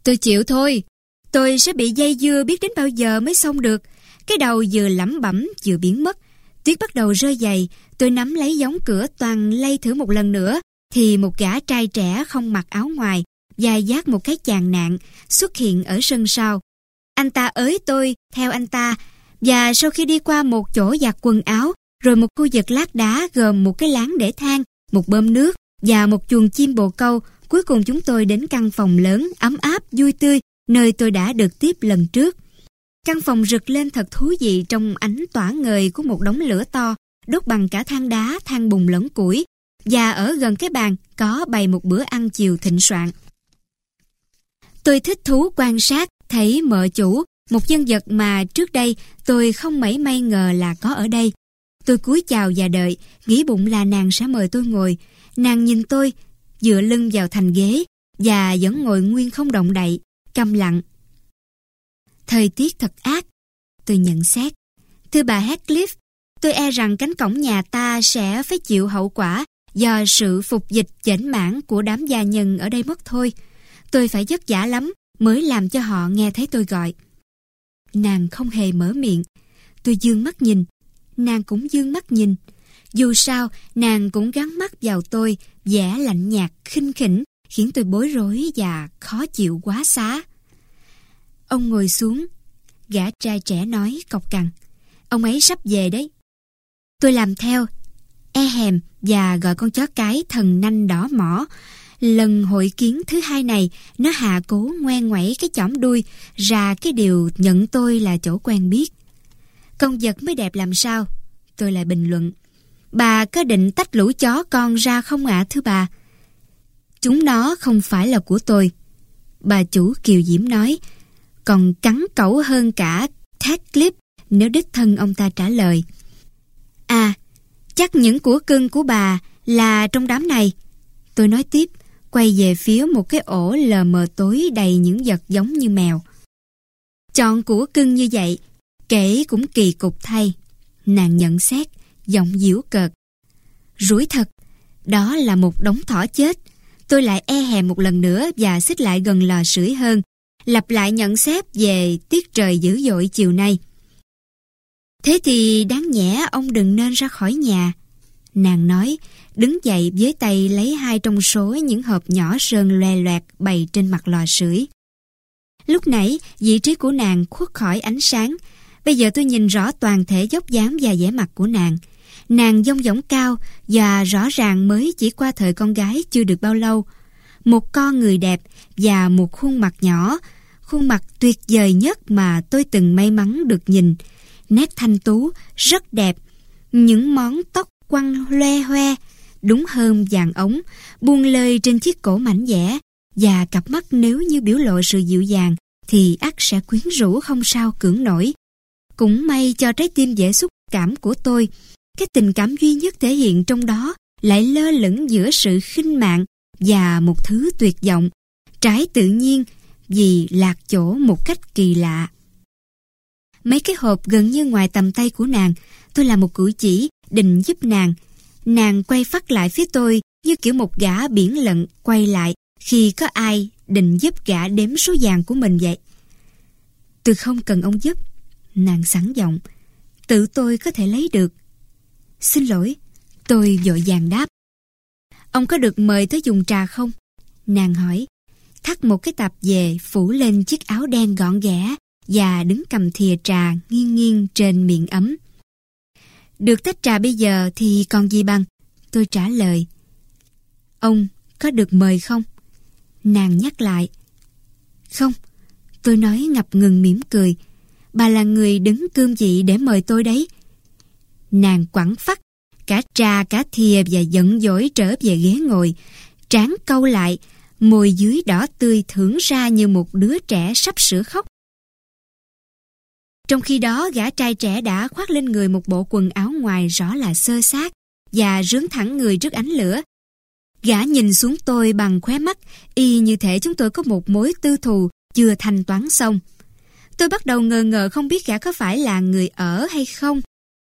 Tôi chịu thôi. Tôi sẽ bị dây dưa biết đến bao giờ mới xong được. Cái đầu vừa lẩm bẩm vừa biến mất. Tuyết bắt đầu rơi dày, tôi nắm lấy giống cửa toàn lay thử một lần nữa, thì một gã trai trẻ không mặc áo ngoài, dài giác một cái chàng nạn xuất hiện ở sân sau. Anh ta ới tôi theo anh ta và sau khi đi qua một chỗ giặt quần áo rồi một khu vực lát đá gồm một cái láng để than, một bơm nước và một chuồng chim bồ câu cuối cùng chúng tôi đến căn phòng lớn, ấm áp, vui tươi nơi tôi đã được tiếp lần trước. Căn phòng rực lên thật thú vị trong ánh tỏa ngời của một đống lửa to, đốt bằng cả than đá, than bùn lẫn củi, và ở gần cái bàn có bày một bữa ăn chiều thịnh soạn. Tôi thích thú quan sát, thấy mợ chủ, một nhân vật mà trước đây tôi không mấy may ngờ là có ở đây. Tôi cúi chào và đợi, nghĩ bụng là nàng sẽ mời tôi ngồi. Nàng nhìn tôi, dựa lưng vào thành ghế, và vẫn ngồi nguyên không động đậy, câm lặng. Thời tiết thật ác, tôi nhận xét. Thưa bà Heathcliff, tôi e rằng cánh cổng nhà ta sẽ phải chịu hậu quả do sự phục dịch chảnh mãn của đám gia nhân ở đây mất thôi. Tôi phải vất vả lắm mới làm cho họ nghe thấy tôi gọi. Nàng không hề mở miệng. Tôi dương mắt nhìn. Nàng cũng dương mắt nhìn. Dù sao, nàng cũng gắn mắt vào tôi, vẻ lạnh nhạt, khinh khỉnh, khiến tôi bối rối và khó chịu quá xá. Ông ngồi xuống, gã trai trẻ nói cọc cằn. Ông ấy sắp về đấy. Tôi làm theo, e hèm và gọi con chó cái thần nanh đỏ mỏ. Lần hội kiến thứ hai này, nó hạ cố ngoan ngoẩy cái chỏm đuôi ra cái điều nhận tôi là chỗ quen biết. Con vật mới đẹp làm sao? Tôi lại bình luận. Bà có định tách lũ chó con ra không ạ thưa bà? Chúng nó không phải là của tôi. Bà chủ Kiều Diễm nói, còn cắn cẩu hơn cả thác clip nếu đích thân ông ta trả lời. À, chắc những của cưng của bà là trong đám này. Tôi nói tiếp, quay về phía một cái ổ lờ mờ tối đầy những vật giống như mèo. Chọn của cưng như vậy, kể cũng kỳ cục thay. Nàng nhận xét, giọng diễu cợt. Rủi thật, đó là một đống thỏ chết. Tôi lại e hè một lần nữa và xích lại gần lò sưởi hơn, lặp lại nhận xét về tiết trời dữ dội chiều nay. Thế thì đáng nhẽ ông đừng nên ra khỏi nhà. Nàng nói, đứng dậy với tay lấy hai trong số những hộp nhỏ sơn loe loẹt bày trên mặt lò sưởi. Lúc nãy, vị trí của nàng khuất khỏi ánh sáng. Bây giờ tôi nhìn rõ toàn thể dốc dáng và vẻ mặt của nàng. Nàng dông dỏng cao và rõ ràng mới chỉ qua thời con gái chưa được bao lâu. Một con người đẹp và một khuôn mặt nhỏ, khuôn mặt tuyệt vời nhất mà tôi từng may mắn được nhìn. Nét thanh tú, rất đẹp. Những món tóc quăng loe hoe, đúng hơn vàng ống, buông lơi trên chiếc cổ mảnh dẻ và cặp mắt nếu như biểu lộ sự dịu dàng thì ắt sẽ quyến rũ không sao cưỡng nổi. Cũng may cho trái tim dễ xúc cảm của tôi cái tình cảm duy nhất thể hiện trong đó lại lơ lửng giữa sự khinh mạng và một thứ tuyệt vọng, trái tự nhiên vì lạc chỗ một cách kỳ lạ. Mấy cái hộp gần như ngoài tầm tay của nàng, tôi làm một cử chỉ định giúp nàng. Nàng quay phát lại phía tôi như kiểu một gã biển lận quay lại khi có ai định giúp gã đếm số vàng của mình vậy. Tôi không cần ông giúp. Nàng sẵn giọng. Tự tôi có thể lấy được. Xin lỗi, tôi vội vàng đáp. Ông có được mời tới dùng trà không? Nàng hỏi, thắt một cái tạp về phủ lên chiếc áo đen gọn ghẽ và đứng cầm thìa trà nghiêng nghiêng trên miệng ấm. Được tách trà bây giờ thì còn gì bằng? Tôi trả lời. Ông có được mời không? Nàng nhắc lại. Không, tôi nói ngập ngừng mỉm cười. Bà là người đứng cương vị để mời tôi đấy. Nàng quẳng phát, cả trà cả thìa và giận dỗi trở về ghế ngồi, trán câu lại, môi dưới đỏ tươi thưởng ra như một đứa trẻ sắp sửa khóc. Trong khi đó, gã trai trẻ đã khoác lên người một bộ quần áo ngoài rõ là sơ sát và rướn thẳng người trước ánh lửa. Gã nhìn xuống tôi bằng khóe mắt, y như thể chúng tôi có một mối tư thù chưa thanh toán xong. Tôi bắt đầu ngờ ngờ không biết gã có phải là người ở hay không.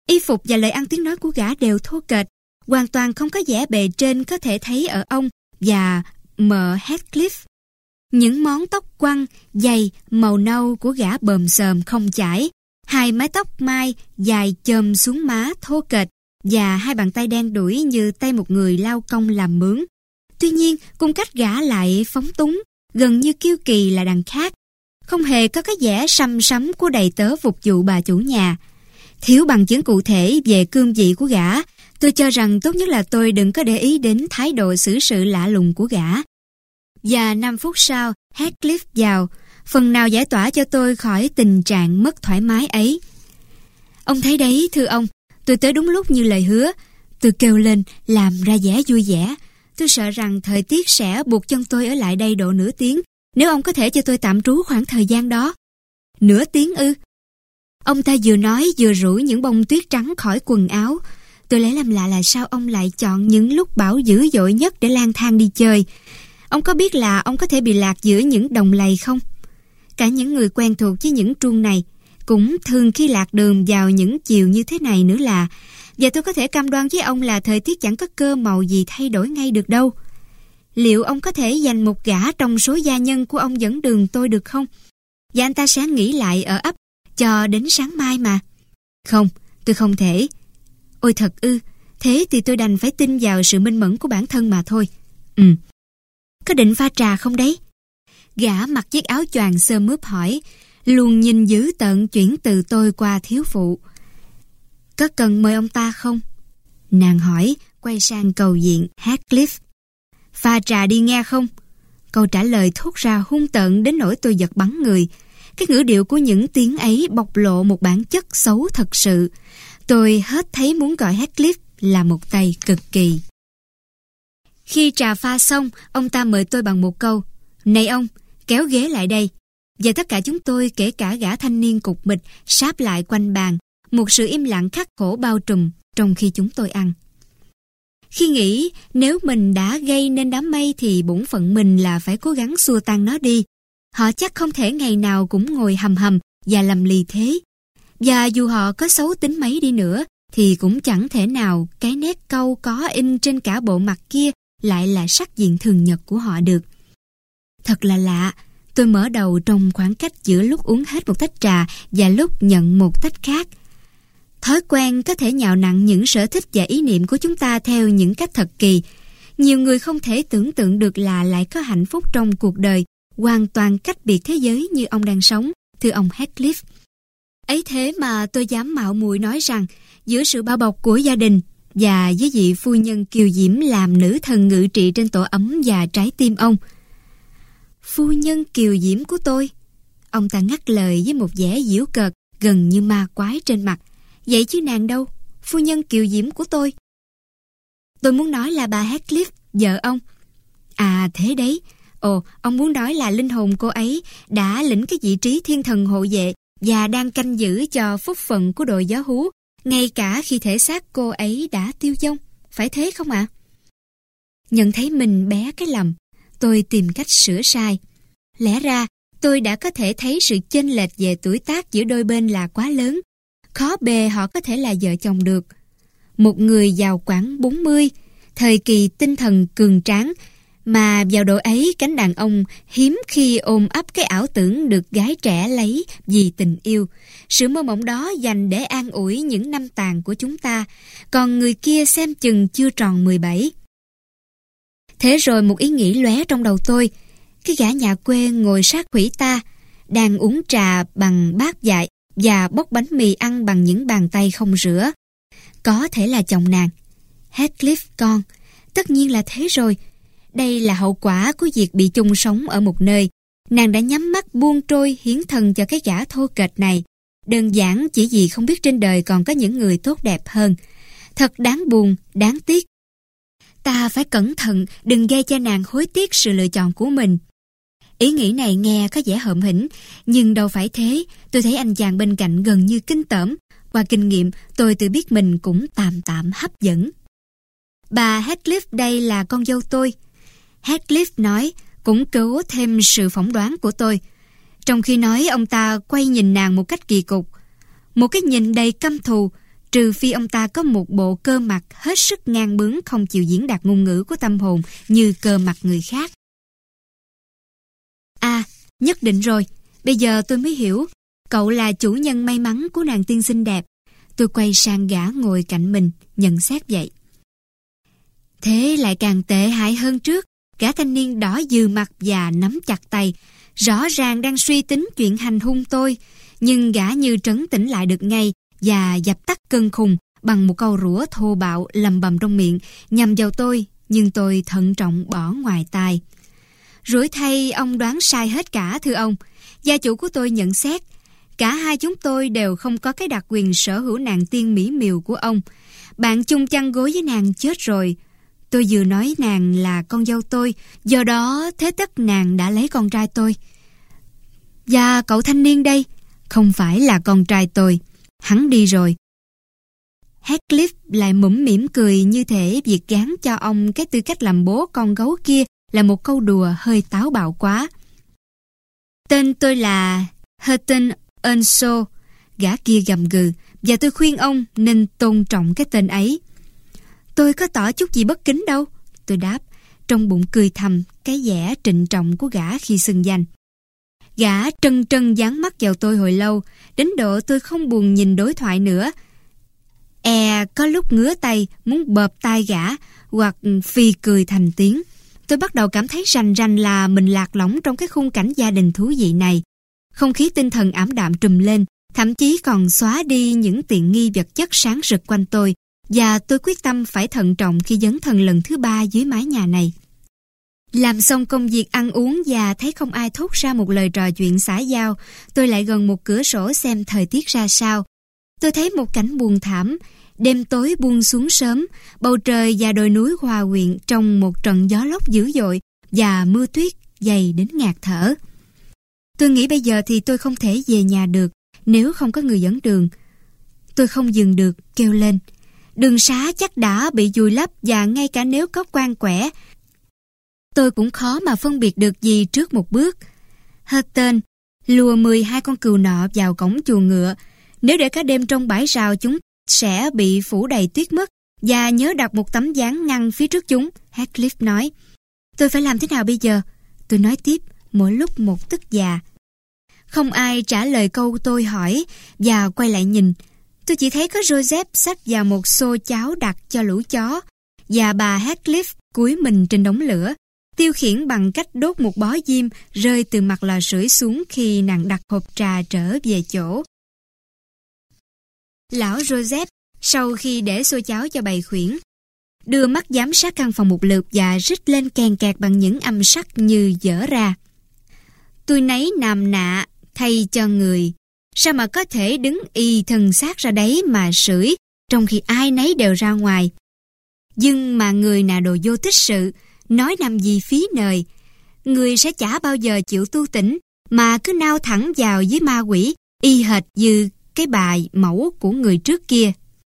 Y phục và lời ăn tiếng nói của gã đều thô kệch, hoàn toàn không có vẻ bề trên có thể thấy ở ông và mợ Heathcliff. Những món tóc quăng, dày, màu nâu của gã bờm sờm không chải, hai mái tóc mai dài chồm xuống má thô kệch và hai bàn tay đen đuổi như tay một người lao công làm mướn. Tuy nhiên, cung cách gã lại phóng túng, gần như kiêu kỳ là đằng khác. Không hề có cái vẻ xăm sắm của đầy tớ phục vụ bà chủ nhà. Thiếu bằng chứng cụ thể về cương vị của gã, tôi cho rằng tốt nhất là tôi đừng có để ý đến thái độ xử sự lạ lùng của gã. Và 5 phút sau, Heathcliff vào, phần nào giải tỏa cho tôi khỏi tình trạng mất thoải mái ấy. Ông thấy đấy, thưa ông, tôi tới đúng lúc như lời hứa. Tôi kêu lên, làm ra vẻ vui vẻ. Tôi sợ rằng thời tiết sẽ buộc chân tôi ở lại đây độ nửa tiếng, nếu ông có thể cho tôi tạm trú khoảng thời gian đó. Nửa tiếng ư? Ông ta vừa nói vừa rủ những bông tuyết trắng khỏi quần áo. Tôi lấy làm lạ là sao ông lại chọn những lúc bão dữ dội nhất để lang thang đi chơi. Ông có biết là ông có thể bị lạc giữa những đồng lầy không? Cả những người quen thuộc với những truông này cũng thường khi lạc đường vào những chiều như thế này nữa là và tôi có thể cam đoan với ông là thời tiết chẳng có cơ màu gì thay đổi ngay được đâu. Liệu ông có thể dành một gã trong số gia nhân của ông dẫn đường tôi được không? Và anh ta sẽ nghỉ lại ở ấp cho đến sáng mai mà. Không, tôi không thể. Ôi thật ư, thế thì tôi đành phải tin vào sự minh mẫn của bản thân mà thôi. Ừ. Có định pha trà không đấy? Gã mặc chiếc áo choàng sơ mướp hỏi, luôn nhìn dữ tận chuyển từ tôi qua thiếu phụ. Có cần mời ông ta không? Nàng hỏi, quay sang cầu diện hatcliffe Pha trà đi nghe không? Câu trả lời thốt ra hung tợn đến nỗi tôi giật bắn người. Cái ngữ điệu của những tiếng ấy bộc lộ một bản chất xấu thật sự. Tôi hết thấy muốn gọi Heathcliff là một tay cực kỳ. Khi trà pha xong, ông ta mời tôi bằng một câu. Này ông, kéo ghế lại đây. Và tất cả chúng tôi, kể cả gã thanh niên cục mịch, sáp lại quanh bàn. Một sự im lặng khắc khổ bao trùm trong khi chúng tôi ăn. Khi nghĩ nếu mình đã gây nên đám mây thì bổn phận mình là phải cố gắng xua tan nó đi. Họ chắc không thể ngày nào cũng ngồi hầm hầm và lầm lì thế. Và dù họ có xấu tính mấy đi nữa thì cũng chẳng thể nào cái nét câu có in trên cả bộ mặt kia lại là sắc diện thường nhật của họ được. Thật là lạ, tôi mở đầu trong khoảng cách giữa lúc uống hết một tách trà và lúc nhận một tách khác. Thói quen có thể nhào nặng những sở thích và ý niệm của chúng ta theo những cách thật kỳ. Nhiều người không thể tưởng tượng được là lại có hạnh phúc trong cuộc đời hoàn toàn cách biệt thế giới như ông đang sống, thưa ông Heathcliff. Ấy thế mà tôi dám mạo muội nói rằng giữa sự bao bọc của gia đình và với vị phu nhân kiều diễm làm nữ thần ngự trị trên tổ ấm và trái tim ông. Phu nhân kiều diễm của tôi. Ông ta ngắt lời với một vẻ diễu cợt gần như ma quái trên mặt. Vậy chứ nàng đâu? Phu nhân kiều diễm của tôi. Tôi muốn nói là bà Heathcliff, vợ ông. À thế đấy. Ồ, ông muốn nói là linh hồn cô ấy đã lĩnh cái vị trí thiên thần hộ vệ và đang canh giữ cho phúc phận của đội gió hú, ngay cả khi thể xác cô ấy đã tiêu vong. Phải thế không ạ? Nhận thấy mình bé cái lầm, tôi tìm cách sửa sai. Lẽ ra, tôi đã có thể thấy sự chênh lệch về tuổi tác giữa đôi bên là quá lớn. Khó bề họ có thể là vợ chồng được. Một người giàu khoảng 40, thời kỳ tinh thần cường tráng, mà vào độ ấy cánh đàn ông hiếm khi ôm ấp cái ảo tưởng được gái trẻ lấy vì tình yêu. Sự mơ mộng đó dành để an ủi những năm tàn của chúng ta, còn người kia xem chừng chưa tròn 17. Thế rồi một ý nghĩ lóe trong đầu tôi, cái gã nhà quê ngồi sát quỷ ta, đang uống trà bằng bát dại và bốc bánh mì ăn bằng những bàn tay không rửa. Có thể là chồng nàng. Heathcliff con, tất nhiên là thế rồi, đây là hậu quả của việc bị chung sống ở một nơi. Nàng đã nhắm mắt buông trôi hiến thân cho cái gã thô kệch này. Đơn giản chỉ vì không biết trên đời còn có những người tốt đẹp hơn. Thật đáng buồn, đáng tiếc. Ta phải cẩn thận, đừng gây cho nàng hối tiếc sự lựa chọn của mình. Ý nghĩ này nghe có vẻ hợm hĩnh, nhưng đâu phải thế. Tôi thấy anh chàng bên cạnh gần như kinh tởm. Qua kinh nghiệm, tôi tự biết mình cũng tạm tạm hấp dẫn. Bà Heathcliff đây là con dâu tôi. Heathcliff nói, cũng cứu thêm sự phỏng đoán của tôi. Trong khi nói ông ta quay nhìn nàng một cách kỳ cục. Một cái nhìn đầy căm thù, trừ phi ông ta có một bộ cơ mặt hết sức ngang bướng không chịu diễn đạt ngôn ngữ của tâm hồn như cơ mặt người khác. À, nhất định rồi, bây giờ tôi mới hiểu, cậu là chủ nhân may mắn của nàng tiên xinh đẹp. Tôi quay sang gã ngồi cạnh mình, nhận xét vậy. Thế lại càng tệ hại hơn trước. Gã thanh niên đỏ dừ mặt và nắm chặt tay. Rõ ràng đang suy tính chuyện hành hung tôi. Nhưng gã như trấn tĩnh lại được ngay và dập tắt cơn khùng bằng một câu rủa thô bạo lầm bầm trong miệng, nhằm vào tôi. Nhưng tôi thận trọng bỏ ngoài tai. Rủi thay, ông đoán sai hết cả, thưa ông. Gia chủ của tôi nhận xét, Cả hai chúng tôi đều không có cái đặc quyền sở hữu nàng tiên mỹ miều của ông. Bạn chung chăn gối với nàng chết rồi. Tôi vừa nói nàng là con dâu tôi, do đó thế tất nàng đã lấy con trai tôi. Và cậu thanh niên đây, không phải là con trai tôi. Hắn đi rồi. Heathcliff lại mũm mỉm cười như thể việc gán cho ông cái tư cách làm bố con gấu kia là một câu đùa hơi táo bạo quá. Tên tôi là Hurton Earnshaw. Gã kia gầm gừ và tôi khuyên ông nên tôn trọng cái tên ấy. Tôi có tỏ chút gì bất kính đâu. Tôi đáp, trong bụng cười thầm cái vẻ trịnh trọng của gã khi xưng danh. Gã trân trân dán mắt vào tôi hồi lâu, đến độ tôi không buồn nhìn đối thoại nữa. E có lúc ngứa tay, muốn bợp tai gã, hoặc phi cười thành tiếng. Tôi bắt đầu cảm thấy rành rành là mình lạc lõng trong cái khung cảnh gia đình thú vị này. Không khí tinh thần ảm đạm trùm lên, thậm chí còn xóa đi những tiện nghi vật chất sáng rực quanh tôi, và tôi quyết tâm phải thận trọng khi dấn thân lần thứ ba dưới mái nhà này. Làm xong công việc ăn uống và thấy không ai thốt ra một lời trò chuyện xã giao, tôi lại gần một cửa sổ xem thời tiết ra sao. Tôi thấy một cảnh buồn thảm, đêm tối buông xuống sớm, bầu trời và đồi núi hòa quyện trong một trận gió lốc dữ dội và mưa tuyết dày đến ngạt thở. Tôi nghĩ bây giờ thì tôi không thể về nhà được nếu không có người dẫn đường. Tôi không dừng được, kêu lên. Đường xá chắc đã bị dùi lấp và ngay cả nếu có quan quẻ, tôi cũng khó mà phân biệt được gì trước một bước. Hết tên, lùa 12 con cừu nọ vào cổng chuồng ngựa. Nếu để cả đêm trong bãi rào chúng sẽ bị phủ đầy tuyết mất và nhớ đặt một tấm dáng ngăn phía trước chúng, Heathcliff nói. Tôi phải làm thế nào bây giờ? Tôi nói tiếp, mỗi lúc một tức già. Không ai trả lời câu tôi hỏi và quay lại nhìn. Tôi chỉ thấy có Joseph xách vào một xô cháo đặt cho lũ chó và bà Heathcliff cúi mình trên đống lửa, tiêu khiển bằng cách đốt một bó diêm rơi từ mặt lò sưởi xuống khi nàng đặt hộp trà trở về chỗ. Lão Joseph, sau khi để xô cháo cho bầy khuyển, đưa mắt giám sát căn phòng một lượt và rít lên kèn kẹt bằng những âm sắc như dở ra. Tôi nấy nằm nạ thay cho người. Sao mà có thể đứng y thần xác ra đấy mà sưởi trong khi ai nấy đều ra ngoài. Nhưng mà người nào đồ vô tích sự, nói nằm gì phí nời. Người sẽ chả bao giờ chịu tu tỉnh, mà cứ nao thẳng vào với ma quỷ, y hệt như cái bài mẫu của người trước kia.